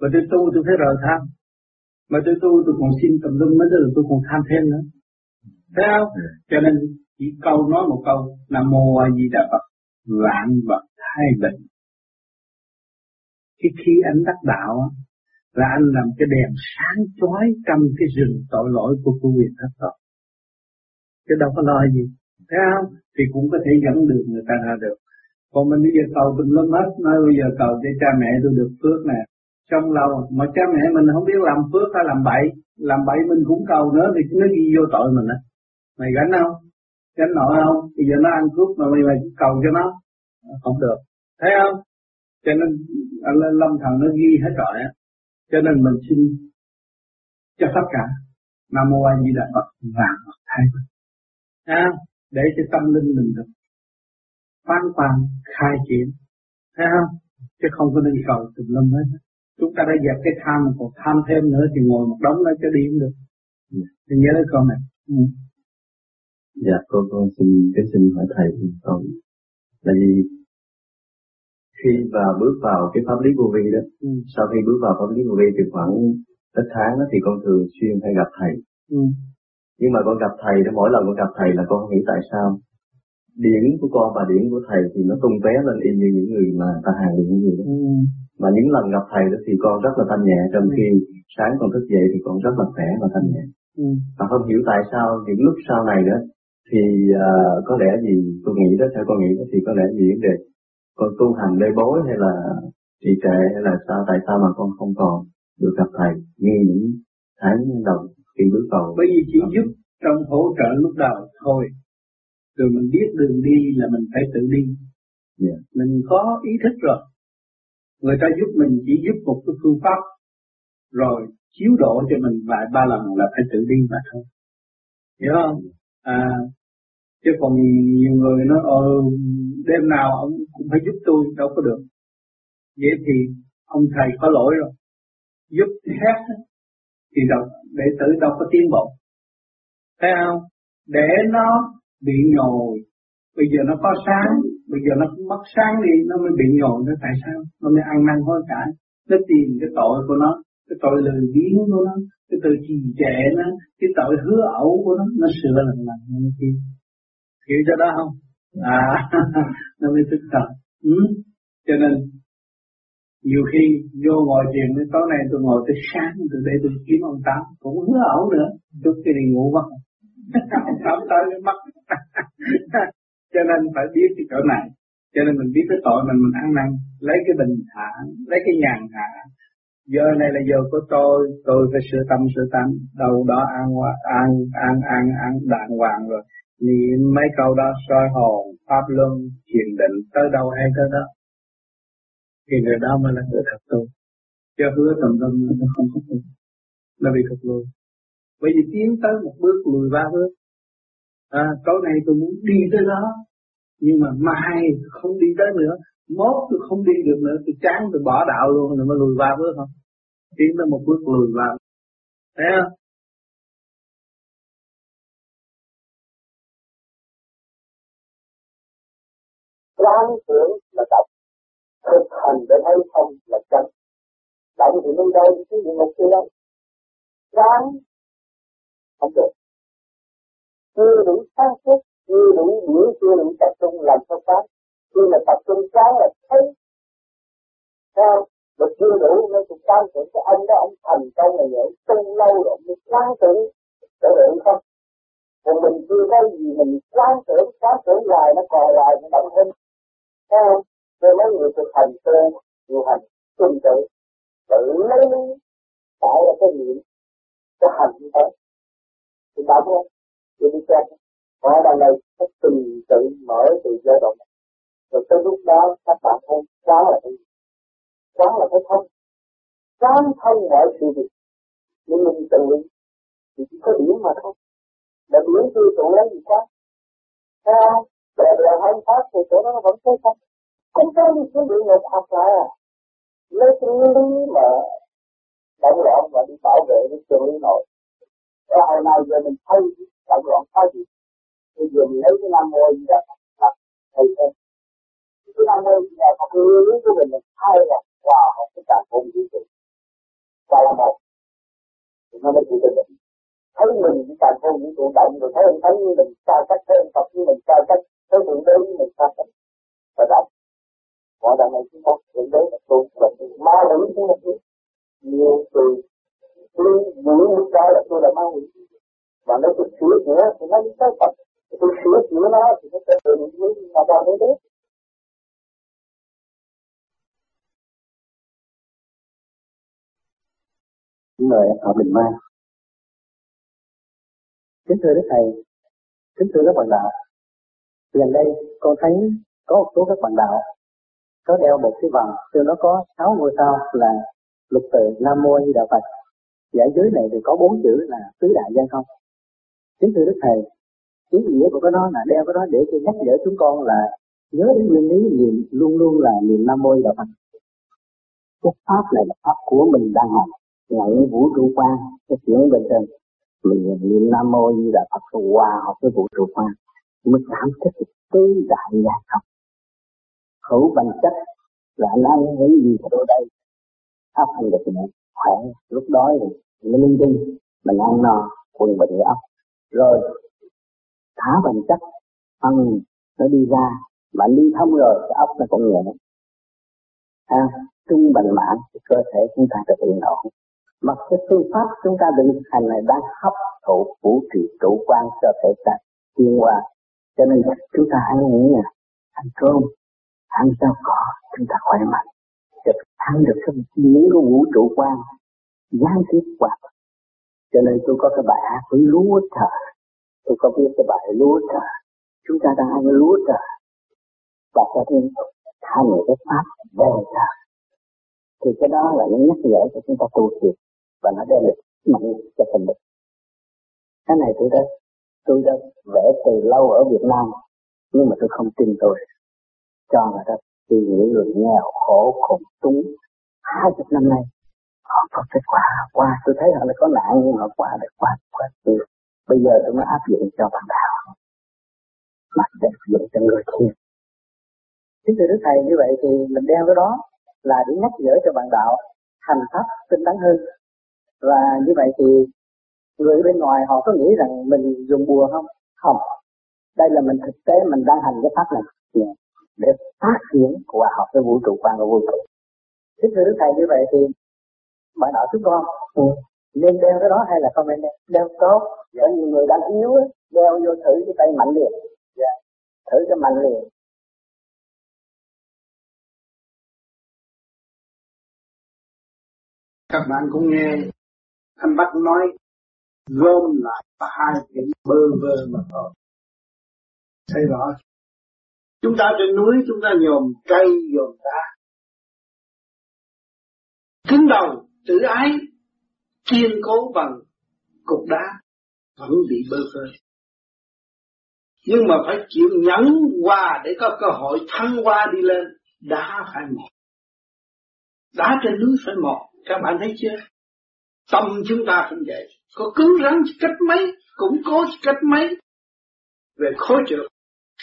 Và tôi tu tôi phải rời tham. Mà tôi tu tôi còn xin tầm lưng mới được tôi còn tham thêm nữa. Thấy không? Ừ. Cho nên chỉ câu nói một câu, nam mô a di đà phật, vạn vật hai bình. Cái khi anh đắc đạo là anh làm cái đèn sáng chói trong cái rừng tội lỗi của cô quyền thất tội chứ đâu có lo gì. Thấy không? Thì cũng có thể dẫn được người ta ra được. Còn mình bây giờ cầu mình lớn hết, nói bây giờ cầu để cha mẹ tôi được phước nè. Trong lâu mà cha mẹ mình không biết làm phước hay làm bậy làm bậy mình cũng cầu nữa thì nó ghi vô tội mình á. Mày gánh không? Gánh nổi không? Bây giờ nó ăn cướp mà mày mày cầu cho nó. Ờ, không được. Thấy không? Cho nên lâm thần nó ghi hết rồi á. Cho nên mình xin cho tất cả nam mô a di đà phật vàng phật thay à, để cho tâm linh mình được phán quan khai triển. Thấy không? Chứ không có nên cầu tùm lum hết. Chúng ta đã dẹp cái tham còn tham thêm nữa thì ngồi một đống nó cho đi cũng được. Thì nhớ câu này. Ừ. Dạ, con con xin cái xin hỏi thầy con là vì khi và bước vào cái pháp lý vô vi đó, ừ. sau khi bước vào pháp lý vô vi thì khoảng ít tháng đó, thì con thường xuyên hay gặp thầy. Ừ. Nhưng mà con gặp thầy đó mỗi lần con gặp thầy là con không hiểu tại sao điển của con và điển của thầy thì nó tung vé lên y như những người mà ta hàng điển như đó. Ừ. Mà những lần gặp thầy đó thì con rất là thanh nhẹ trong khi sáng con thức dậy thì con rất là khỏe và thanh nhẹ. Ừ. Và không hiểu tại sao những lúc sau này đó thì uh, có lẽ gì tôi nghĩ đó theo con nghĩ đó thì có lẽ gì vấn đề con tu hành lê bối hay là trì trệ hay là sao tại sao mà con không còn được gặp thầy? Như những tháng đầu khi bước vào bởi vì chỉ giúp trong hỗ trợ lúc đầu thôi. Rồi mình biết đường đi là mình phải tự đi. Yeah. mình có ý thức rồi. Người ta giúp mình chỉ giúp một cái phương pháp rồi chiếu độ cho mình vài ba lần là phải tự đi mà thôi. Hiểu không? À chứ còn nhiều người nói ờ đêm nào ông cũng phải giúp tôi, đâu có được. Vậy thì ông thầy có lỗi rồi. Giúp hết thì đâu, đệ tử đâu có tiến bộ. Thấy không? Để nó bị nhồi. Bây giờ nó có sáng, bây giờ nó mất sáng đi, nó mới bị nhồi. Nó tại sao? Nó mới ăn năn hối cải. Nó tìm cái tội của nó, cái tội lười biếng của nó, cái tội trì trệ nó, cái tội hứa ẩu của nó. Nó sửa lần lần nó kia hiểu cho đó không? À nó mới thức thật ừ? cho nên nhiều khi vô ngồi thiền đến tối nay tôi ngồi tới sáng từ đây tôi kiếm ông tám cũng hứa ẩu nữa. Chút cái đi ngủ mất. Ông tám tới cái mắt cho nên phải biết cái chỗ này. Cho nên mình biết cái tội mình mình ăn năn lấy cái bình thản lấy cái nhàn hạ giờ này là giờ của tôi tôi phải sửa tâm sửa tâm, đâu đó an an an an an đàng hoàng rồi niệm mấy câu đó soi hồn pháp luân thiền định tới đâu hay tới đó. Thì người đó mới là người thật tu. Cho hứa tầm tâm nó không có tu. Nó bị thụt lùi. Bởi vì tiến tới một bước lùi ba bước. À, tối nay tôi muốn đi tới đó. Nhưng mà mai không đi tới nữa. Mốt tôi không đi được nữa tôi chán tôi bỏ đạo luôn rồi mới lùi ba bước không? Tiến tới một bước lùi ba thấy không? Quán tưởng là tập thực hành để thấy không là chân. Động thì nơi đâu chứ địa ngục kia đâu. Quán không được. Chưa đủ sáng suốt, chưa đủ hiểu chưa đủ tập trung làm sao quán khi mà tập trung quán là thấy. Sao? Mà chưa đủ nên cũng quan tưởng cái ông đó, ông thành công là vậy. Tu lâu rồi, ông mới quan tưởng có được không? Còn mình chưa có gì mình quan tưởng quan tưởng hoài, nó còn hoài, nó động hơn. Thấy không? Nên mấy người thực hành tu, điều hành tuân tự, tự lấy lý, tạo ra cái niệm, cái hành như thế. Thì đọc không? Thì đi xem. Họ đằng này nó từng tự mở từ giai đoạn này. Rồi tới lúc đó các bạn thấy quá là cái gì? Quá là cái thông. Quán thông mọi sự việc. Nhưng mình tự thì chỉ có điểm mà thôi. Là điểm tư tưởng lấy gì quá? Thấy không? Bè là hành pháp thì chỗ đó nó vẫn thấy không. Không có những cái địa ngục hoặc là lấy cái lý mà động loạn và đi bảo vệ cái chân lý nội. Và hồi nào giờ mình thấy động loạn phá gì. Thì giờ mình lấy cái nam mô gì đó là thầy thêm. Cái nam mô gì đó cái lý của mình là thay là hòa hợp cái cả hồn vũ trụ. Và là một. Thì nó mới chịu được thấy mình chỉ càng vô những tụ động, rồi thấy anh thấy như mình sai cách, thấy anh tập như mình sai cách thấy thượng đế với mình sai cách và đọc. mọi đằng này chúng ta thượng đế là tu và ma quỷ chúng ta tu nhiều từ tôi giữ mũi đó là tôi là ma quỷ và nếu tôi sửa chữa, thì nó mới tới Phật. Tôi sửa chữa nó, thì nó sẽ từ những thứ mà ta mới biết. người ở bình mai. Kính thưa đức thầy. Kính thưa các bạn đạo gần đây, con thấy có một số các bạn đạo có đeo một cái vòng trên nó có sáu ngôi sao là lục tự nam mô di đà phật. Và ở dưới này thì có bốn chữ là tứ đại gia không. Chính thưa đức thầy, ý nghĩa của cái đó là đeo cái đó để cho nhắc nhở chúng con là nhớ đến nguyên lý niệm luôn luôn là niệm nam mô di đà phật. Cái pháp này là pháp của mình đang học ngạy vũ trụ quan, cái chuyện bình thường. Mình niệm nam mô di đà phật hòa học với vũ trụ quan mới cảm thức tứ đại giác học hữu bằng chất là anh ăn những gì ở đây. Ấp hành được mình khỏe. Lúc đói thì nó linh tinh mình ăn no quần bệnh ấp rồi thả bằng chất ăn nó đi ra mà đi thông rồi cái ốc nó cũng nhẹ. À, trung bệnh mãn cơ thể chúng ta được yên ổn. Mà cái phương pháp chúng ta định hành này đang hấp thụ vũ trụ chủ quan cho thể ta tiến qua cho nên chúng ta hãy nghĩ là ăn cơm, ăn rau cỏ, chúng ta khỏe mạnh để ăn được cái miếng của vũ trụ quan gián tiếp qua cho nên tôi có cái bài hát với lúa thở. tôi có biết cái bài lúa thở. chúng ta đang ăn lúa thở. và cho nên thành cái pháp về thở. thì cái đó là nó nhắc nhở cho chúng ta tu thiệt và nó đem được mạnh cho phần mình cái này tôi đã tôi đã vẽ từ lâu ở Việt Nam, nhưng mà tôi không tin tôi. Cho người ta vì những người nghèo khổ khủng túng. Hai chục năm nay, họ có kết quả. Qua, tôi thấy họ là có nạn, nhưng họ qua được qua qua được bây giờ tôi mới áp dụng cho bạn đạo. Mà để áp dụng cho người thiền chính từ Đức Thầy như vậy thì mình đeo cái đó là để nhắc nhở cho bạn đạo thành pháp tinh tấn hơn. Và như vậy thì người bên ngoài họ có nghĩ rằng mình dùng bùa không? Không. Đây là mình thực tế mình đang hành cái pháp này để phát triển hòa hợp với vũ trụ quan và vũ trụ. Thế thưa Đức Thầy như vậy thì bạn đạo chúng con ừ. nên đeo cái đó hay là không nên đeo? Đeo tốt. Có nhiều người đang yếu đeo vô thử cái tay mạnh liền. Yeah. Thử cái mạnh liền các bạn cũng nghe anh Bắc nói gom lại và hai chữ bơ vơ mà thôi thấy rõ chúng ta trên núi, chúng ta nhòm cây, nhòm đá. Cứng đầu, tự ái, kiên cố bằng cục đá vẫn bị bơ vơ. Nhưng mà phải chịu nhẫn qua để có cơ hội thăng qua đi lên. Đá phải mọt đá trên núi phải mọt các bạn thấy chưa? Tâm chúng ta cũng vậy. Có cứng rắn cách mấy, cũng cố cách mấy về khối trượt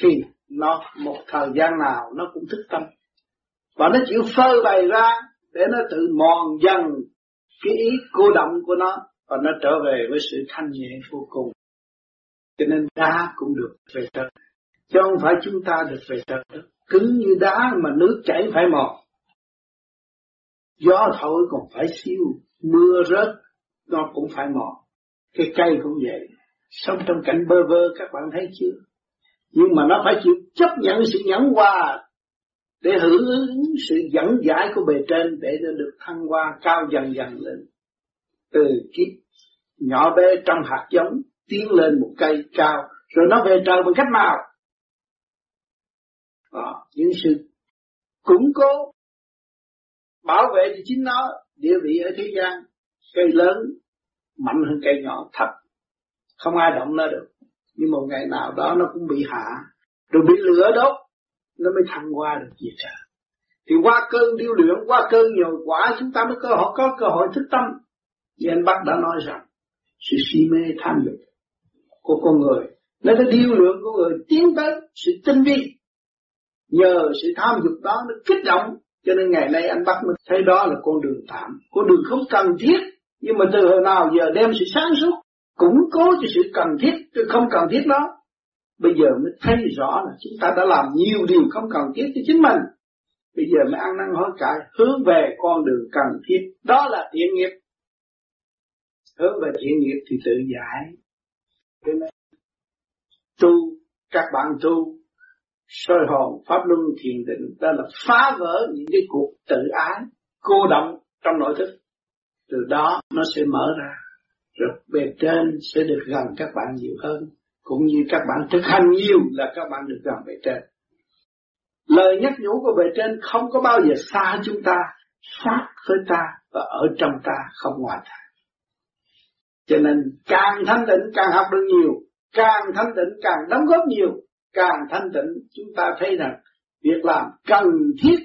thì nó một thời gian nào nó cũng thức tâm. Và nó chịu phơi bày ra để nó tự mòn dần cái ý cô động của nó và nó trở về với sự thanh nhẹ vô cùng. Cho nên đá cũng được về trời. Chứ không phải chúng ta được về trời. Cứng như đá mà nước chảy phải mòn gió thổi còn phải siêu mưa rớt nó cũng phải mòn. Cái cây cũng vậy. Sống trong cảnh bơ vơ các bạn thấy chưa? Nhưng mà nó phải chịu chấp nhận sự nhẫn qua để hưởng ứng sự dẫn giải của bề trên để nó được thăng hoa cao dần dần lên. Từ kiếp nhỏ bé trong hạt giống tiến lên một cây cao rồi nó về trời bằng cách nào? À, những sự củng cố bảo vệ cho chính nó địa vị ở thế gian, cây lớn, mạnh hơn cây nhỏ thật không ai động nó được. Nhưng một ngày nào đó nó cũng bị hạ. Rồi bị lửa đốt, nó mới thăng qua được gì cả. Thì qua cơn điêu luyện, qua cơn nhồi quả, chúng ta mới cơ hội, có cơ hội thức tâm. Như anh Bắc đã nói rằng, sự si mê tham dục của con người, nó đã điêu luyện của người tiến tới sự tinh vi. Nhờ sự tham dục đó, nó kích động cho nên ngày nay anh bắt mình thấy đó là con đường tạm, con đường không cần thiết. Nhưng mà từ hồi nào giờ đem sự sáng suốt, củng cố cho sự cần thiết, chứ không cần thiết đó. Bây giờ mới thấy rõ là chúng ta đã làm nhiều điều không cần thiết cho chính mình. Bây giờ mới ăn năn hối cải, hướng về con đường cần thiết. Đó là thiện nghiệp. Hướng về thiện nghiệp thì tự giải. Cho nên tu, các bạn tu soi hồn, pháp luân, thiền định, đó là phá vỡ những cái cuộc tự ái cô động trong nội thức. Từ đó nó sẽ mở ra. Rồi bề trên sẽ được gần các bạn nhiều hơn, cũng như các bạn thực hành nhiều là các bạn được gần bề trên. Lời nhắc nhủ của bề trên không có bao giờ xa chúng ta, sát với ta và ở trong ta, không ngoài ta. Cho nên càng thanh định càng học được nhiều, càng thanh định càng đóng góp nhiều càng thanh tịnh, chúng ta thấy rằng việc làm cần thiết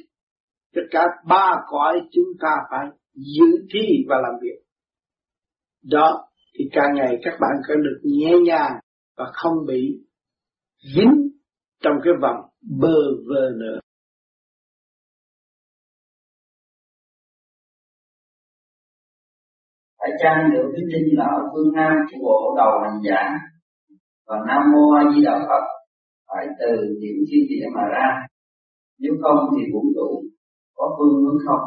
tất cả ba cõi chúng ta phải giữ thi và làm việc. Đó thì càng ngày các bạn sẽ được nhẹ nhàng và không bị dính trong cái vòng bơ vơ nữa phải trang được cái tin vào phương Nam của bộ đầu hành giả và Nam Mô A Di Đà Phật? Phải từ những chi địa mà ra. Nếu không thì vũ trụ có phương hướng không?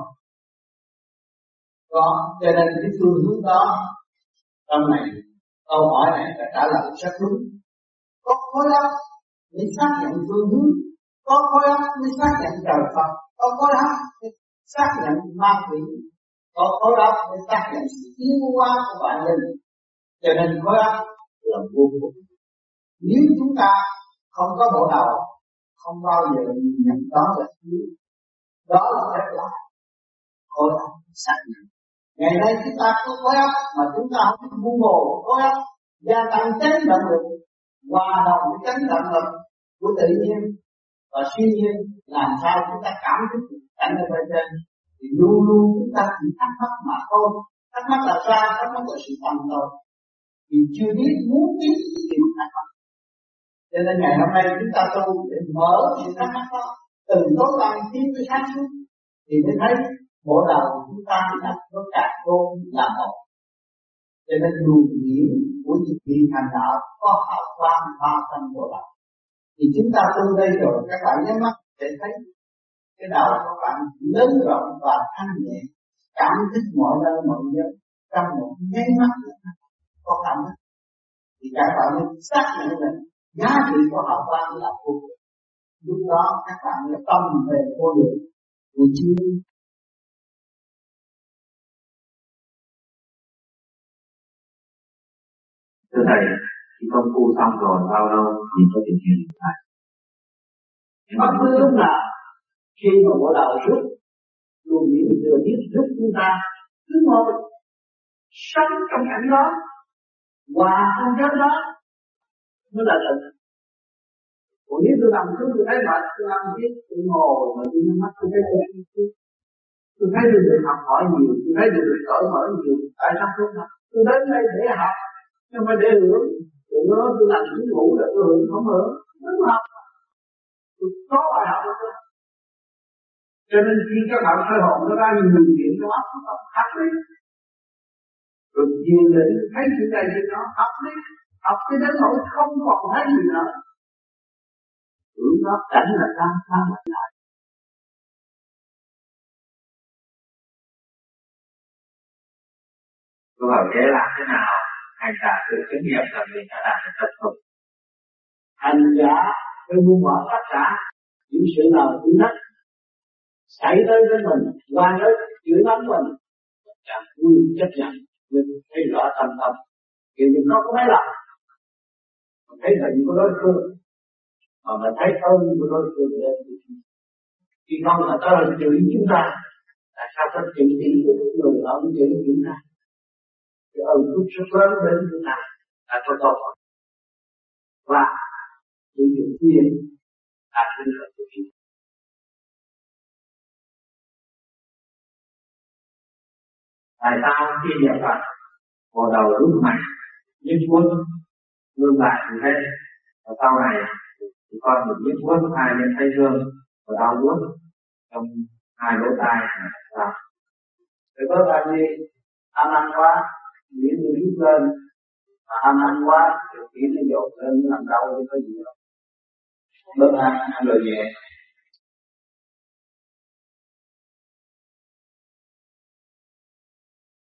Có. Cho nên cái phương hướng đó trong này, câu hỏi này là trả lời rất đúng. Có khối óc mới xác nhận phương hướng. Có khối óc mới xác nhận trời Phật. Có khối óc mới xác nhận ma quỷ. Có khối óc mới xác nhận sự tiến hóa của bản linh cho nên khối óc là vô cùng. Nếu chúng ta không có bộ đầu, không bao giờ nhận đó là thiếu đó là phép lạ. Khối óc xác nhận ngày nay chúng ta có khối óc mà chúng ta không buông bồ khối óc. Gia tăng chấn động lực, hòa đồng với chấn động lực của tự nhiên. Và siêu nhiên, làm sao chúng ta cảm thức cảnh ở bên trên? Thì luôn luôn chúng ta chỉ thắc mắc mà thôi. Thắc mắc là sao? Thắc mắc là sự tầm thôi thì chưa biết muốn biết thì thắc mắc cho nên ngày hôm nay chúng ta tu để mở sự thắc mắc đó, từ tối tâm tiến tới sáng suốt thì mới thấy bộ đầu chúng ta đã nó cả vô là một. Cho nên luồng nhiễm của những vị hành đạo có hào quang ba thân bộ đầu thì chúng ta tu đây rồi, các bạn nhắm mắt để thấy cái đầu của bạn lớn rộng và thanh nhẹ. Cảm thức mọi nơi mọi nơi, trong một nháy mắt có cảm thức. Thì các bạn nên xác nhận mình giá trị của hào quang là vô cùng. Lúc đó các bạn mới tâm về vô lượng của chưa thưa thầy khi công phu xong rồi bao lâu thì có thể thiền lại bất cứ lúc nào khi mà bộ đầu rút luồng điển thừa biết rút chúng ta cứ ngồi sống trong cảnh đó hòa trong cái đó mới là thật còn nếu tôi nằm xuống tôi thấy mệt tôi ăn biết tôi ngồi mà tôi nhắm mắt tôi thấy tôi tôi thấy tôi được học hỏi nhiều tôi thấy tôi được cởi mở nhiều. Tại sao tôi học? Tôi đến đây để học nhưng mà để hưởng. Tôi nói tôi làm chính ngủ là tôi hưởng không hưởng. Đúng học, tôi có bài học rồi cho nên khi các bạn soi hồn nó ra nhiều chuyện nó óc nó học đi rồi nhiều định thấy chuyện này chuyện đó học đi học cho đến nỗi không còn thấy gì nữa. Lúc đó cảnh là tan tan lại lại. Câu hỏi thế làm thế nào? Hành giả tự chứng nghiệm là mình đã đạt được thật không hành giả phải buông bỏ tất cả những sự nào cũng đất xảy tới với mình qua tới chửi mắng mình. Chẳng vui chấp nhận nhưng thấy rõ tâm tâm. Kiểu như nó có mấy mình thấy hình của đối phương. Mà mình thấy ơn của đối phương lên khi không là ta là chửi chúng ta tại sao ta chửi đi của người ông chửi chúng ta. Thì ơn phúc rất lớn đến chúng ta, là cho tốt và sử dụng quyền, là đến lợi của chúng tại sao khi nhập Phật vào đầu lúc mạnh nhất quân lương lại như thế và sau này thì con được biết vuốt hai bên tay dương và đau vuốt trong hai lỗ tai là Thế có bao đi, ăn ăn quá nghĩ như biết lên. Mà ăn ăn quá thì nghĩ nó dột lên làm đau thì có gì đâu. Bớt ăn ăn rồi nhẹ.